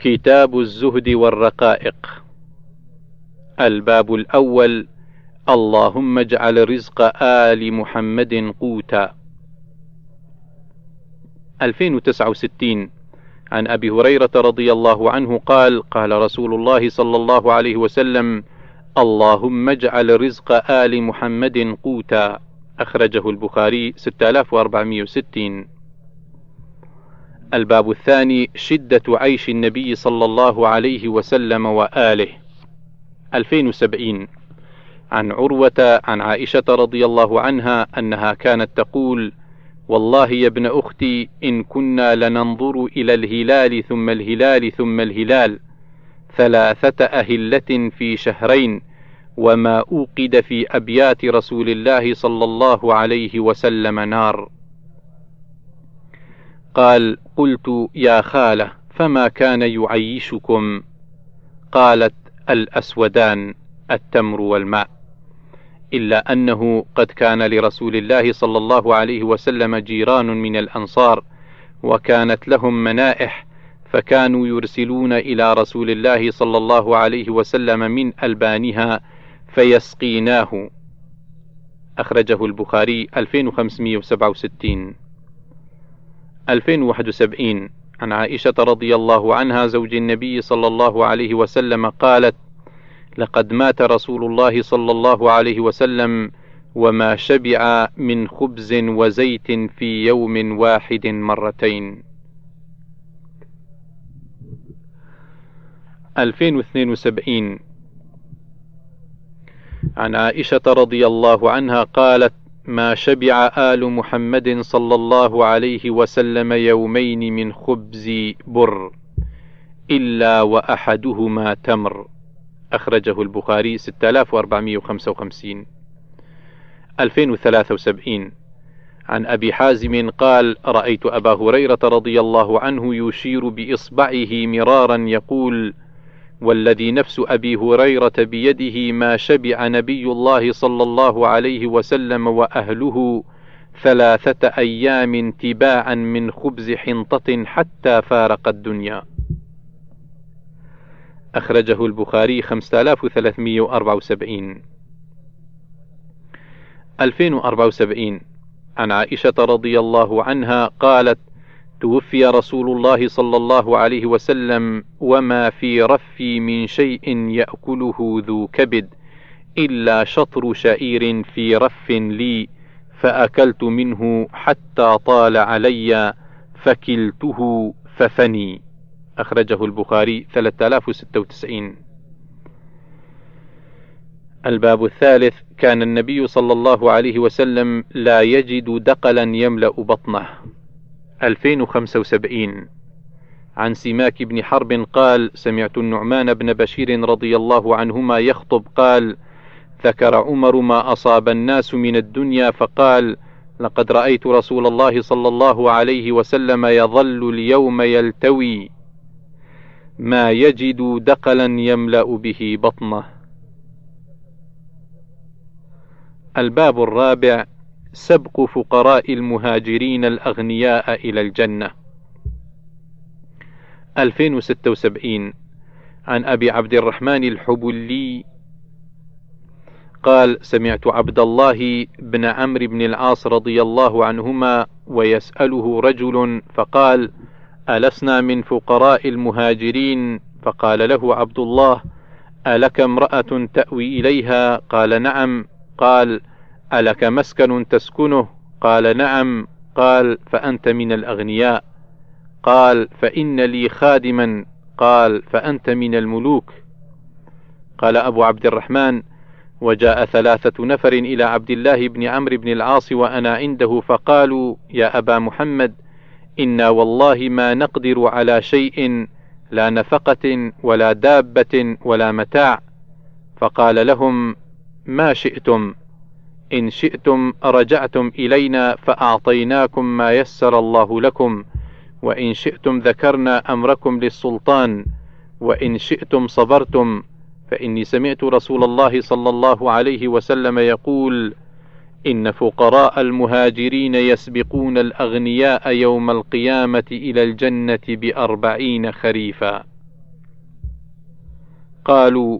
كتاب الزهد والرقائق. الباب الأول اللهم اجعل رزق آل محمد قوتا. 2069 عن أبي هريرة رضي الله عنه قال قال رسول الله صلى الله عليه وسلم اللهم اجعل رزق آل محمد قوتا. أخرجه البخاري 6460 الباب الثاني شدة عيش النبي صلى الله عليه وسلم وآله 2070 عن عروة عن عائشة رضي الله عنها أنها كانت تقول: والله يا ابن أختي إن كنا لننظر إلى الهلال ثم الهلال ثم الهلال ثلاثة أهلة في شهرين وما أوقد في أبيات رسول الله صلى الله عليه وسلم نار. قال: قلت يا خالة فما كان يعيشكم؟ قالت: الأسودان التمر والماء. إلا أنه قد كان لرسول الله صلى الله عليه وسلم جيران من الأنصار وكانت لهم منائح فكانوا يرسلون إلى رسول الله صلى الله عليه وسلم من ألبانها فيسقيناه أخرجه البخاري 2567 2071 عن عائشة رضي الله عنها زوج النبي صلى الله عليه وسلم قالت: لقد مات رسول الله صلى الله عليه وسلم وما شبع من خبز وزيت في يوم واحد مرتين. 2072 عن عائشة رضي الله عنها قالت ما شبع آل محمد صلى الله عليه وسلم يومين من خبز بر إلا وأحدهما تمر. أخرجه البخاري 6455 2073 عن أبي حازم قال رأيت أبا هريرة رضي الله عنه يشير بإصبعه مرارا يقول والذي نفس أبي هريرة بيده ما شبع نبي الله صلى الله عليه وسلم وأهله ثلاثة أيام تباعا من خبز حنطة حتى فارق الدنيا. أخرجه البخاري 5374 2074 عن عائشة رضي الله عنها قالت توفي رسول الله صلى الله عليه وسلم وما في رفي من شيء يأكله ذو كبد إلا شطر شعير في رف لي فأكلت منه حتى طال علي فكلته ففني. أخرجه البخاري 3096 الباب الثالث كان النبي صلى الله عليه وسلم لا يجد دقلا يملأ بطنه. 2075 عن سماك بن حرب قال سمعت النعمان بن بشير رضي الله عنهما يخطب قال ذكر عمر ما أصاب الناس من الدنيا فقال لقد رأيت رسول الله صلى الله عليه وسلم يظل اليوم يلتوي. ما يجد دقلا يملأ به بطنه. الباب الرابع سبق فقراء المهاجرين الأغنياء إلى الجنة. 2076 عن أبي عبد الرحمن الحبلي قال سمعت عبد الله بن عمرو بن العاص رضي الله عنهما ويسأله رجل فقال ألسنا من فقراء المهاجرين؟ فقال له عبد الله ألك امرأة تأوي إليها؟ قال نعم. قال ألك مسكن تسكنه؟ قال نعم. قال فأنت من الأغنياء. قال فإن لي خادما. قال فأنت من الملوك. قال أبو عبد الرحمن وجاء ثلاثة نفر إلى عبد الله بن عمرو بن العاص وأنا عنده فقالوا يا أبا محمد إنا والله ما نقدر على شيء لا نفقة ولا دابة ولا متاع. فقال لهم ما شئتم؟ إن شئتم رجعتم إلينا فأعطيناكم ما يسر الله لكم وإن شئتم ذكرنا أمركم للسلطان وإن شئتم صبرتم فإني سمعت رسول الله صلى الله عليه وسلم يقول: إن فقراء المهاجرين يسبقون الأغنياء يوم القيامة إلى الجنة بأربعين خريفا. قالوا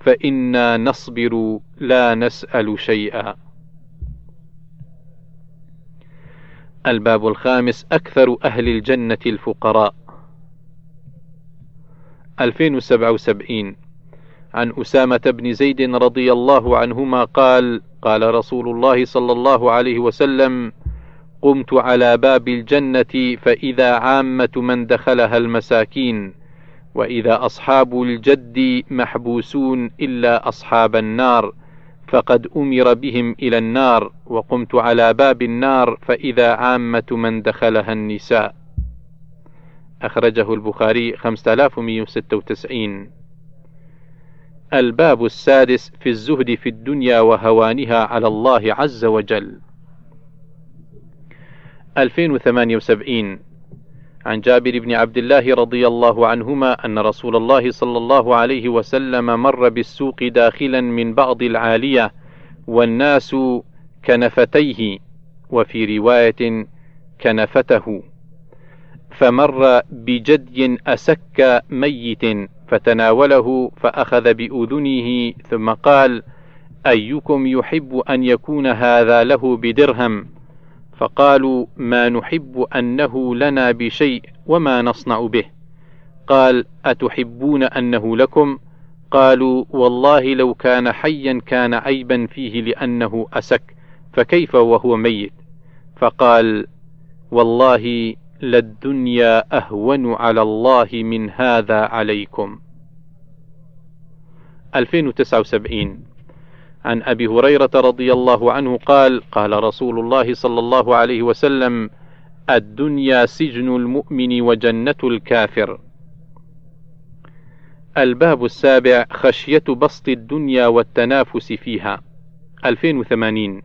فإنا نصبر لا نسأل شيئا. الباب الخامس أكثر أهل الجنة الفقراء. 2077 عن أسامة بن زيد رضي الله عنهما قال قال رسول الله صلى الله عليه وسلم قمت على باب الجنة فإذا عامة من دخلها المساكين وإذا أصحاب الجد محبوسون إلا أصحاب النار. فقد أمر بهم إلى النار وقمت على باب النار فإذا عامة من دخلها النساء. أخرجه البخاري 5196 الباب السادس في الزهد في الدنيا وهوانها على الله عز وجل. 2078 عن جابر بن عبد الله رضي الله عنهما أن رسول الله صلى الله عليه وسلم مر بالسوق داخلا من بعض العالية والناس كنفتيه وفي رواية كنفته. فمر بجدي أسك ميت فتناوله فأخذ بأذنه ثم قال أيكم يحب أن يكون هذا له بدرهم؟ فقالوا ما نحب أنه لنا بشيء وما نصنع به. قال أتحبون أنه لكم؟ قالوا والله لو كان حيا كان عيبا فيه لأنه أسك فكيف وهو ميت؟ فقال والله للدنيا أهون على الله من هذا عليكم. 2079 عن أبي هريرة رضي الله عنه قال قال رسول الله صلى الله عليه وسلم الدنيا سجن المؤمن وجنة الكافر. الباب السابع خشية بسط الدنيا والتنافس فيها. 2080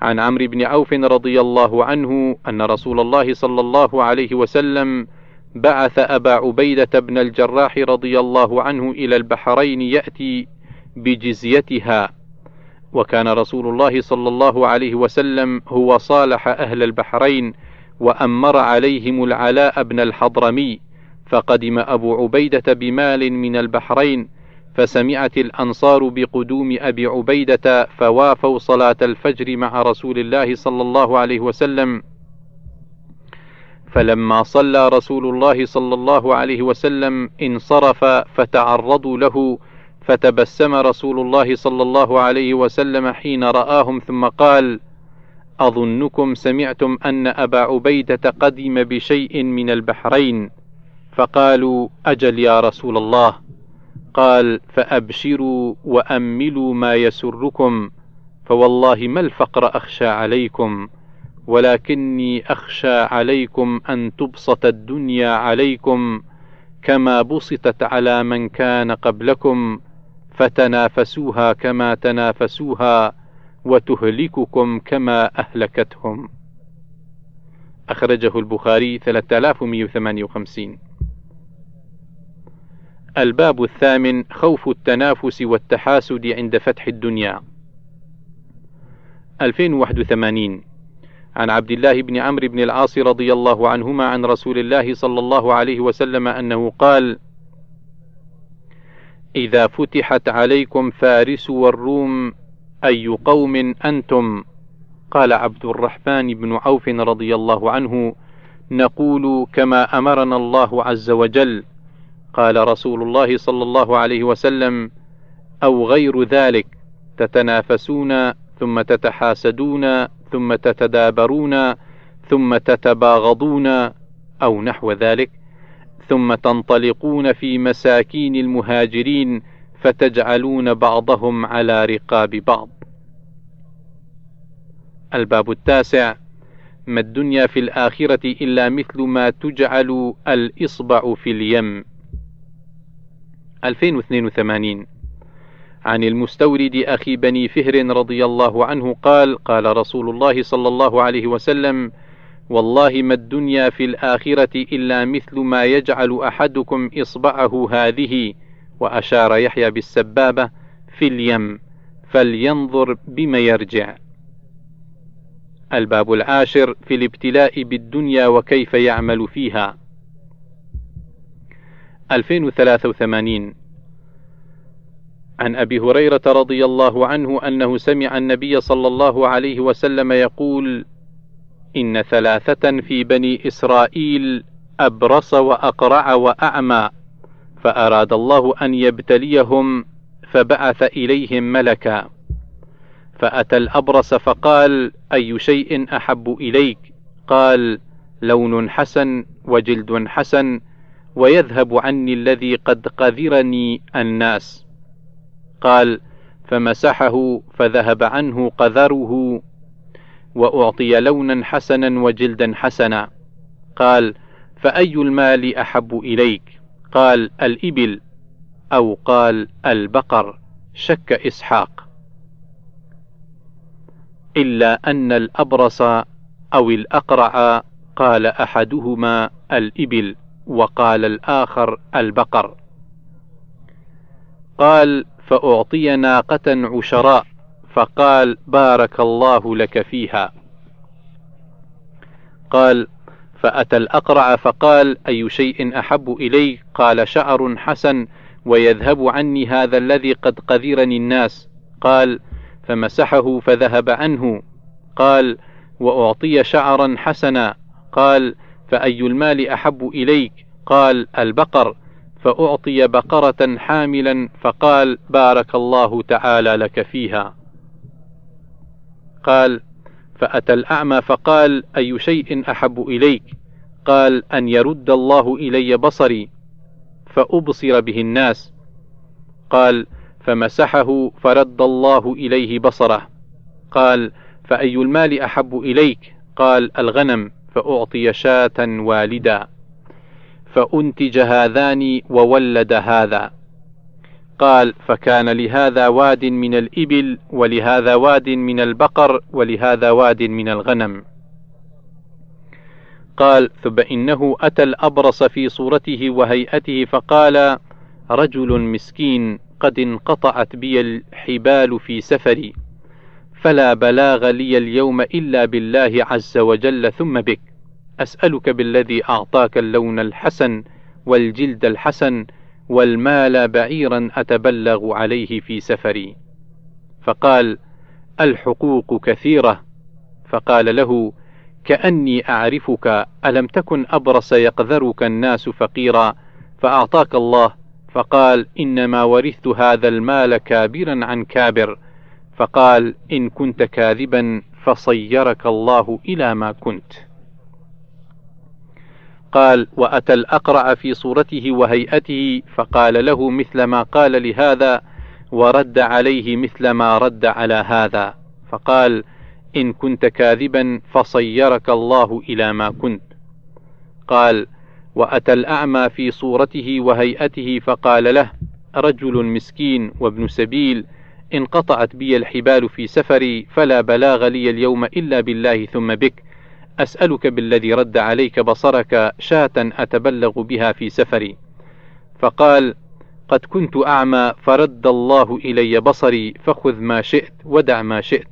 عن عمرو بن عوف رضي الله عنه أن رسول الله صلى الله عليه وسلم بعث أبا عبيدة بن الجراح رضي الله عنه إلى البحرين يأتي بجزيتها. وكان رسول الله صلى الله عليه وسلم هو صالح أهل البحرين وأمر عليهم العلاء بن الحضرمي فقدم أبو عبيدة بمال من البحرين فسمعت الأنصار بقدوم أبي عبيدة فوافوا صلاة الفجر مع رسول الله صلى الله عليه وسلم. فلما صلى رسول الله صلى الله عليه وسلم انصرف فتعرضوا له فتبسم رسول الله صلى الله عليه وسلم حين رآهم ثم قال: أظنكم سمعتم أن أبا عبيدة قدم بشيء من البحرين، فقالوا: أجل يا رسول الله. قال: فأبشروا وأملوا ما يسركم، فوالله ما الفقر أخشى عليكم، ولكني أخشى عليكم أن تبسط الدنيا عليكم كما بسطت على من كان قبلكم فتنافسوها كما تنافسوها وتهلككم كما أهلكتهم. أخرجه البخاري 3158 الباب الثامن خوف التنافس والتحاسد عند فتح الدنيا. 2081 عن عبد الله بن عمرو بن العاص رضي الله عنهما عن رسول الله صلى الله عليه وسلم أنه قال: إذا فتحت عليكم فارس والروم أي قوم أنتم؟ قال عبد الرحمن بن عوف رضي الله عنه: نقول كما أمرنا الله عز وجل. قال رسول الله صلى الله عليه وسلم: أو غير ذلك تتنافسون ثم تتحاسدون ثم تتدابرون ثم تتباغضون أو نحو ذلك ثم تنطلقون في مساكين المهاجرين فتجعلون بعضهم على رقاب بعض. الباب التاسع ما الدنيا في الآخرة إلا مثل ما تجعل الإصبع في اليم. 2082 عن المستورد أخي بني فهر رضي الله عنه قال قال رسول الله صلى الله عليه وسلم والله ما الدنيا في الآخرة إلا مثل ما يجعل أحدكم إصبعه هذه وأشار يحيى بالسبابة في اليم فلينظر بما يرجع. الباب العاشر في الابتلاء بالدنيا وكيف يعمل فيها. 2083 عن أبي هريرة رضي الله عنه أنه سمع النبي صلى الله عليه وسلم يقول إن ثلاثة في بني إسرائيل أبرص وأقرع وأعمى فأراد الله أن يبتليهم فبعث إليهم ملكا. فأتى الأبرص فقال أي شيء أحب إليك؟ قال لون حسن وجلد حسن ويذهب عني الذي قد قذرني الناس. قال فمسحه فذهب عنه قذره وأعطي لونا حسنا وجلدا حسنا. قال فأي المال أحب إليك؟ قال الإبل. أو قال البقر. شك إسحاق. إلا أن الأبرص أو الأقرع قال أحدهما الإبل وقال الآخر البقر. قال فأعطي ناقة عشراء. فقال بارك الله لك فيها. قال فأتى الأقرع فقال أي شيء أحب إلي؟ قال شعر حسن ويذهب عني هذا الذي قد قذرني الناس. قال فمسحه فذهب عنه. قال وأعطي شعرا حسنا. قال فأي المال أحب إليك؟ قال البقر. فأعطي بقرة حاملا فقال بارك الله تعالى لك فيها. قال فأتى الأعمى فقال أي شيء أحب إليك؟ قال أن يرد الله إلي بصري فأبصر به الناس. قال فمسحه فرد الله إليه بصره. قال فأي المال أحب إليك؟ قال الغنم فأعطي شاة والدا. فأنتج هذان وولد هذا. قال فكان لهذا واد من الإبل ولهذا واد من البقر ولهذا واد من الغنم. قال ثم إنه أتى الأبرص في صورته وهيئته فقال رجل مسكين قد انقطعت بي الحبال في سفري فلا بلاغ لي اليوم إلا بالله عز وجل ثم بك أسألك بالذي أعطاك اللون الحسن والجلد الحسن والمال بعيرا أتبلغ عليه في سفري. فقال الحقوق كثيرة. فقال له كأني أعرفك ألم تكن أبرص يقذرك الناس فقيرا؟ فأعطاك الله. فقال إنما ورثت هذا المال كابرا عن كابر. فقال إن كنت كاذبا فصيرك الله إلى ما كنت. قال وأتى الأقرع في صورته وهيئته فقال له مثل ما قال لهذا ورد عليه مثل ما رد على هذا. فقال إن كنت كاذبا فصيرك الله إلى ما كنت. قال وأتى الأعمى في صورته وهيئته فقال له رجل مسكين وابن سبيل انقطعت بي الحبال في سفري فلا بلاغ لي اليوم إلا بالله ثم بك. أسألك بالذي رد عليك بصرك شاة أتبلغ بها في سفري. فقال قد كنت أعمى فرد الله إلي بصري فخذ ما شئت ودع ما شئت.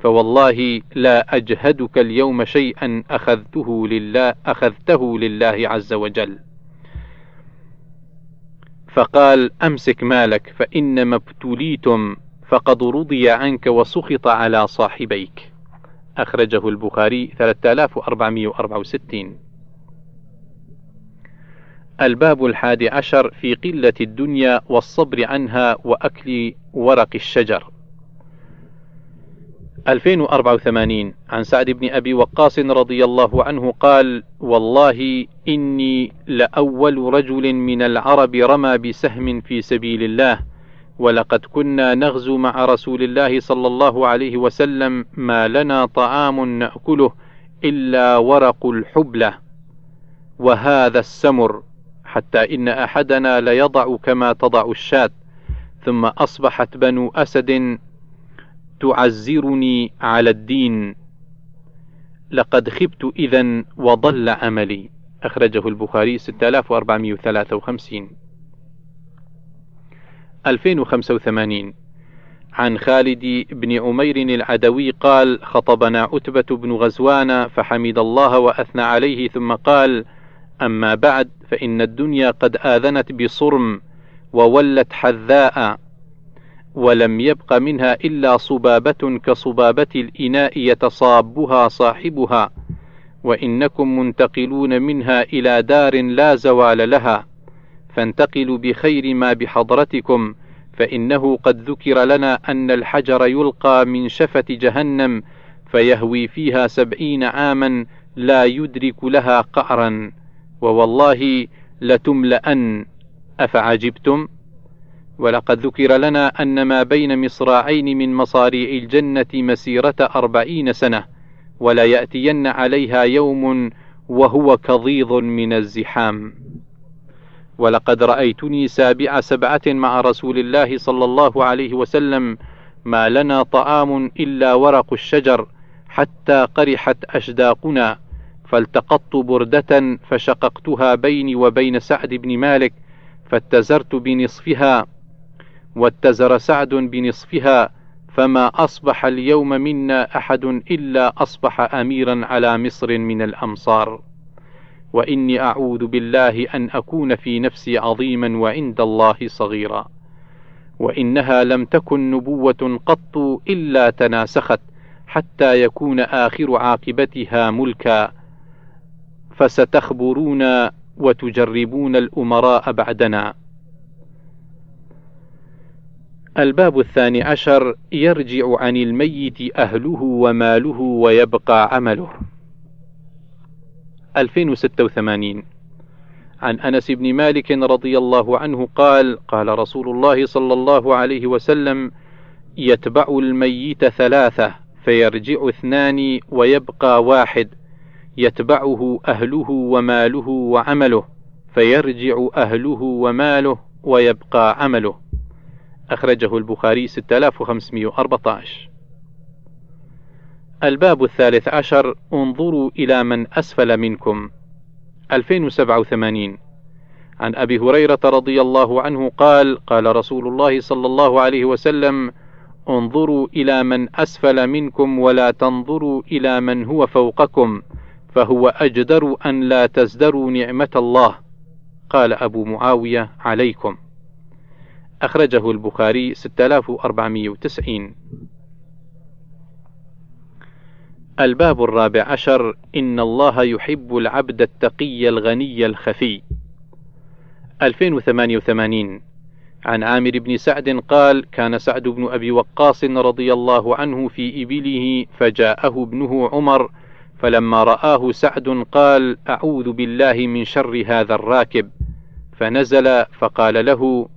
فوالله لا أجهدك اليوم شيئا أخذته لله أخذته لله عز وجل. فقال أمسك مالك فإنما ابتليتم فقد رضي عنك وسخط على صاحبيك. أخرجه البخاري 3464 الباب الحادي عشر في قلة الدنيا والصبر عنها وأكل ورق الشجر. 2084 عن سعد بن أبي وقاص رضي الله عنه قال والله إني لأول رجل من العرب رمى بسهم في سبيل الله. ولقد كنا نغزو مع رسول الله صلى الله عليه وسلم ما لنا طعام نأكله إلا ورق الحبلة. وهذا السمر حتى إن أحدنا ليضع كما تضع الشاة ثم أصبحت بنو أسد تعزرني على الدين. لقد خبت اذا وضل عملي. أخرجه البخاري 6453 2085 عن خالد بن عمير العدوي قال خطبنا عتبة بن غزوان فحمد الله وأثنى عليه ثم قال أما بعد فإن الدنيا قد آذنت بصرم وولت حذاء ولم يبق منها إلا صبابة كصبابة الإناء يتصابها صاحبها وإنكم منتقلون منها إلى دار لا زوال لها. فانتقلوا بخير ما بحضرتكم فإنه قد ذكر لنا أن الحجر يلقى من شفة جهنم فيهوي فيها سبعين عاما لا يدرك لها قعرا. ووالله لتملأن. أفعجبتم؟ ولقد ذكر لنا أن ما بين مصراعين من مصاريع الجنة مسيرة أربعين سنة ولا يأتين عليها يوم وهو كضيض من الزحام. ولقد رأيتني سابع سبعة مع رسول الله صلى الله عليه وسلم ما لنا طعام إلا ورق الشجر حتى قرحت أشداقنا فالتقطت بردة فشققتها بيني وبين سعد بن مالك فاتزرت بنصفها واتزر سعد بنصفها فما أصبح اليوم منا أحد إلا أصبح أميرا على مصر من الأمصار. وإني أعوذ بالله أن أكون في نفسي عظيما وعند الله صغيرا. وإنها لم تكن نبوة قط إلا تناسخت حتى يكون آخر عاقبتها ملكا. فستخبرون وتجربون الأمراء بعدنا. الباب الثاني عشر يرجع عن الميت أهله وماله ويبقى عمله. 2086 عن أنس بن مالك رضي الله عنه قال قال رسول الله صلى الله عليه وسلم يتبع الميت ثلاثة فيرجع اثنان ويبقى واحد. يتبعه أهله وماله وعمله فيرجع أهله وماله ويبقى عمله. أخرجه البخاري 6514 الباب الثالث عشر انظروا إلى من أسفل منكم. 2087 عن أبي هريرة رضي الله عنه قال قال رسول الله صلى الله عليه وسلم انظروا إلى من أسفل منكم ولا تنظروا إلى من هو فوقكم فهو أجدر أن لا تزدروا نعمة الله. قال أبو معاوية عليكم. أخرجه البخاري 6490 الباب الرابع عشر إن الله يحب العبد التقي الغني الخفي. 2088 عن عامر بن سعد قال كان سعد بن أبي وقاص رضي الله عنه في إبله فجاءه ابنه عمر فلما رآه سعد قال أعوذ بالله من شر هذا الراكب. فنزل فقال له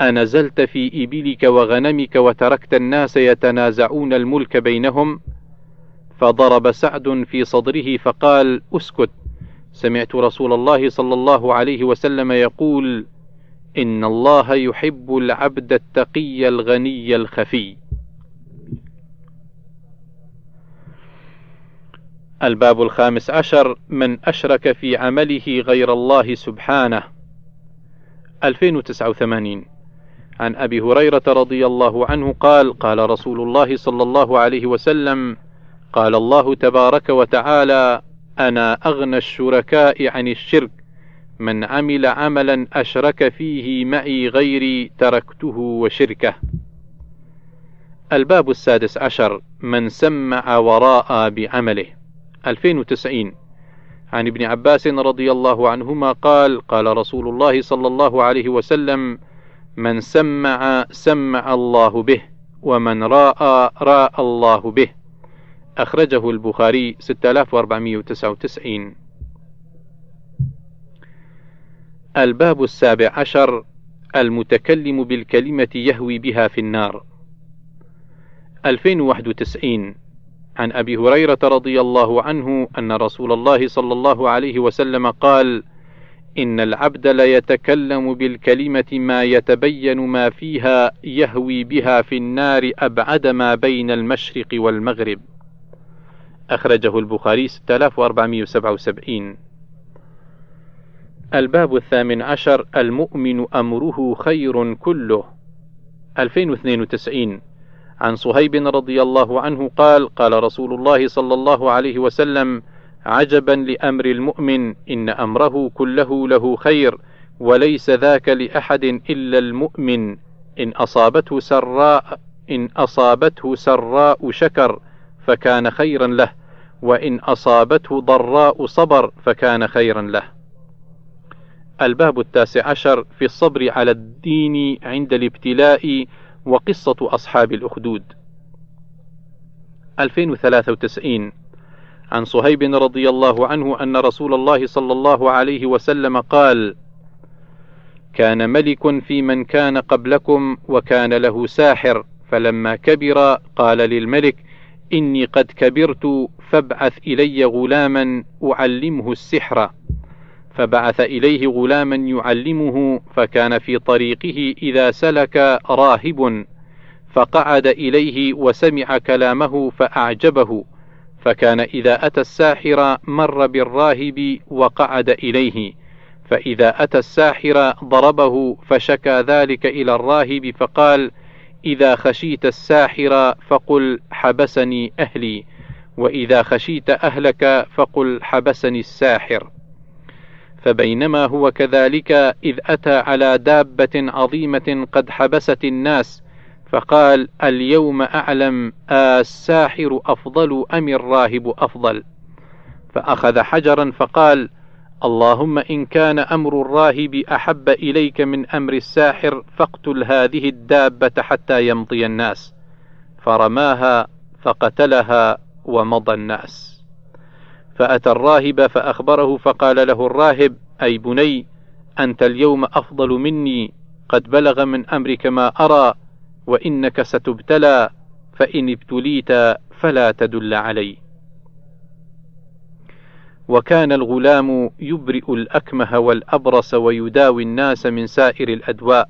أنزلت في إبلك وغنمك وتركت الناس يتنازعون الملك بينهم؟ فضرب سعد في صدره فقال أسكت. سمعت رسول الله صلى الله عليه وسلم يقول إن الله يحب العبد التقي الغني الخفي. الباب الخامس عشر من أشرك في عمله غير الله سبحانه. 2089 عن أبي هريرة رضي الله عنه قال قال رسول الله صلى الله عليه وسلم قال الله تبارك وتعالى أنا أغنى الشركاء عن الشرك من عمل عملا أشرك فيه معي غيري تركته وشركه. الباب السادس عشر من سمع وراء بعمله. 2090 عن ابن عباس رضي الله عنهما قال قال رسول الله صلى الله عليه وسلم من سمع سمع الله به ومن راى راى الله به. أخرجه البخاري 6499 الباب السابع عشر المتكلم بالكلمة يهوي بها في النار. 2091 عن أبي هريرة رضي الله عنه أن رسول الله صلى الله عليه وسلم قال: إن العبد ليتكلم بالكلمة ما يتبين ما فيها يهوي بها في النار أبعد ما بين المشرق والمغرب. أخرجه البخاري 6477 الباب الثامن عشر المؤمن أمره خير كله. 2092 عن صهيب رضي الله عنه قال قال رسول الله صلى الله عليه وسلم عجبا لأمر المؤمن إن أمره كله له خير وليس ذاك لأحد إلا المؤمن. إن أصابته سراء إن أصابته سراء شكر فكان خيرا له وإن أصابته ضراء صبر فكان خيرا له. الباب التاسع عشر في الصبر على الدين عند الابتلاء وقصة أصحاب الأخدود. 2093 عن صهيب رضي الله عنه أن رسول الله صلى الله عليه وسلم قال: كان ملك في من كان قبلكم وكان له ساحر فلما كبر قال للملك: إني قد كبرت فابعث إلي غلاما أعلمه السحر. فبعث إليه غلاما يعلمه فكان في طريقه إذا سلك راهب فقعد إليه وسمع كلامه فأعجبه. فكان إذا أتى الساحر مر بالراهب وقعد إليه فإذا أتى الساحر ضربه فشكى ذلك إلى الراهب فقال إذا خشيت الساحر فقل حبسني أهلي وإذا خشيت أهلك فقل حبسني الساحر. فبينما هو كذلك إذ أتى على دابة عظيمة قد حبست الناس فقال اليوم أعلم الساحر أفضل أم الراهب أفضل؟ فأخذ حجرا فقال اللهم إن كان أمر الراهب أحب إليك من أمر الساحر فاقتل هذه الدابة حتى يمضي الناس. فرماها فقتلها ومضى الناس. فأتى الراهب فأخبره فقال له الراهب أي بني أنت اليوم أفضل مني قد بلغ من أمرك ما أرى وإنك ستبتلى فإن ابتليت فلا تدل علي. وكان الغلام يبرئ الأكمه والأبرص ويداوي الناس من سائر الأدواء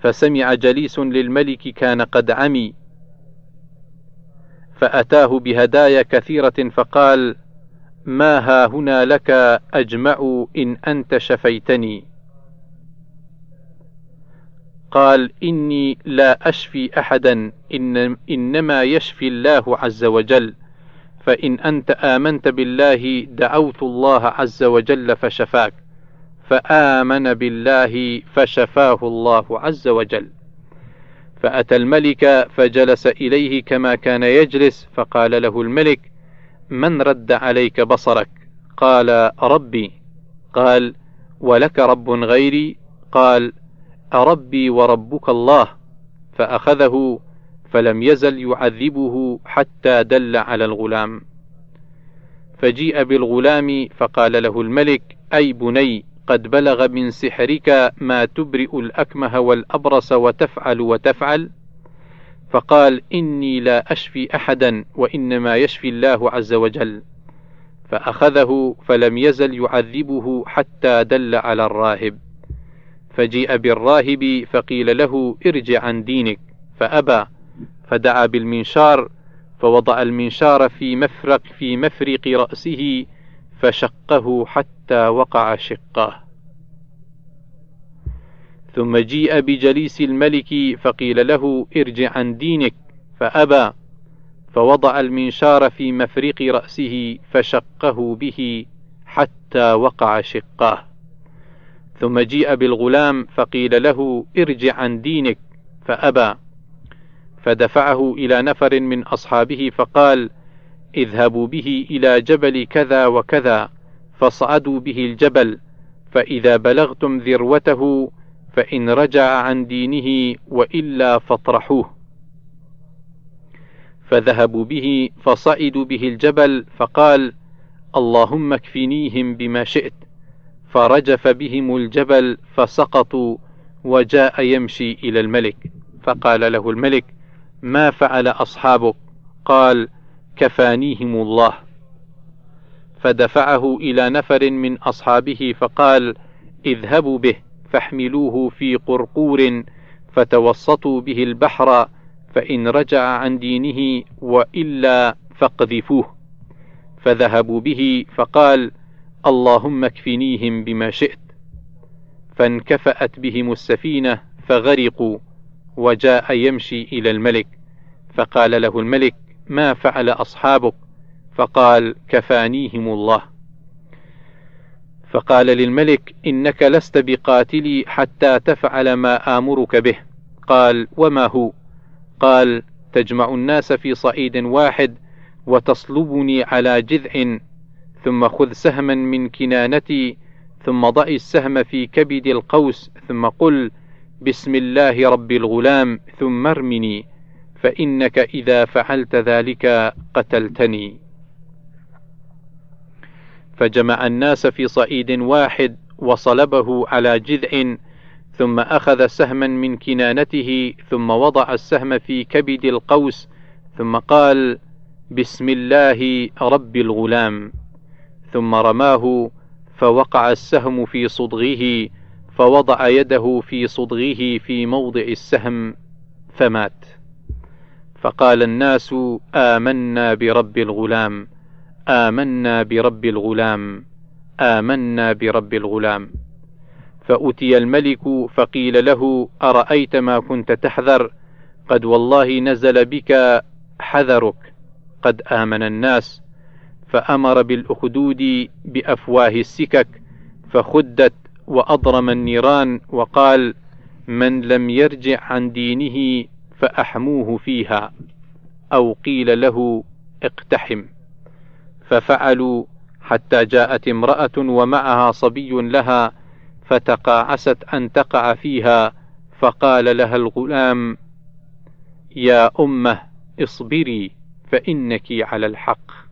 فسمع جليس للملك كان قد عمي. فأتاه بهدايا كثيرة فقال ما ها هنا لك أجمع إن أنت شفيتني. قال إني لا أشفي أحدا إن إنما يشفي الله عز وجل. فإن أنت آمنت بالله دعوت الله عز وجل فشفاك فآمن بالله فشفاه الله عز وجل. فأتى الملك فجلس إليه كما كان يجلس فقال له الملك من رد عليك بصرك؟ قال ربي. قال ولك رب غيري؟ قال أربي وربك الله فأخذه فلم يزل يعذبه حتى دل على الغلام. فجيء بالغلام فقال له الملك أي بني قد بلغ من سحرك ما تبرئ الأكمه والأبرص وتفعل وتفعل؟ فقال إني لا أشفي أحدا وإنما يشفي الله عز وجل. فأخذه فلم يزل يعذبه حتى دل على الراهب. فجيء بالراهب فقيل له ارجع عن دينك. فأبى فدعا بالمنشار فوضع المنشار في مفرق في مفرق رأسه فشقه حتى وقع شقاه ثم جيء بجليس الملك فقيل له ارجع عن دينك. فأبى فوضع المنشار في مفرق رأسه فشقه به حتى وقع شقاه ثم جيء بالغلام فقيل له ارجع عن دينك. فأبى. فدفعه إلى نفر من أصحابه فقال اذهبوا به إلى جبل كذا وكذا. فاصعدوا به الجبل. فإذا بلغتم ذروته فإن رجع عن دينه وإلا فاطرحوه. فذهبوا به فصعدوا به الجبل فقال اللهم اكفنيهم بما شئت. فرجف بهم الجبل فسقطوا وجاء يمشي إلى الملك. فقال له الملك ما فعل أصحابك؟ قال كفانيهم الله. فدفعه إلى نفر من أصحابه فقال اذهبوا به فاحملوه في قرقور فتوسطوا به البحر فإن رجع عن دينه وإلا فاقذفوه. فذهبوا به فقال اللهم اكفنيهم بما شئت. فانكفأت بهم السفينة فغرقوا وجاء يمشي إلى الملك فقال له الملك ما فعل أصحابك؟ فقال كفانيهم الله. فقال للملك إنك لست بقاتلي حتى تفعل ما آمرك به. قال وما هو؟ قال تجمع الناس في صعيد واحد وتصلبني على جذع ثم خذ سهما من كنانتي ثم ضع السهم في كبد القوس ثم قل بسم الله رب الغلام ثم ارمني فإنك إذا فعلت ذلك قتلتني. فجمع الناس في صعيد واحد وصلبه على جذع ثم أخذ سهما من كنانته ثم وضع السهم في كبد القوس ثم قال بسم الله رب الغلام. ثم رماه فوقع السهم في صدغه فوضع يده في صدغه في موضع السهم فمات. فقال الناس آمنا برب الغلام آمنا برب الغلام آمنا برب الغلام. فأتي الملك فقيل له أرأيت ما كنت تحذر؟ قد والله نزل بك حذرك قد آمن الناس فأمر بالأخدود بأفواه السكك فخدت وأضرم النيران وقال من لم يرجع عن دينه فأحموه فيها أو قيل له اقتحم ففعلوا حتى جاءت امرأة ومعها صبي لها فتقاعست أن تقع فيها فقال لها الغلام يا أمة اصبري فإنك على الحق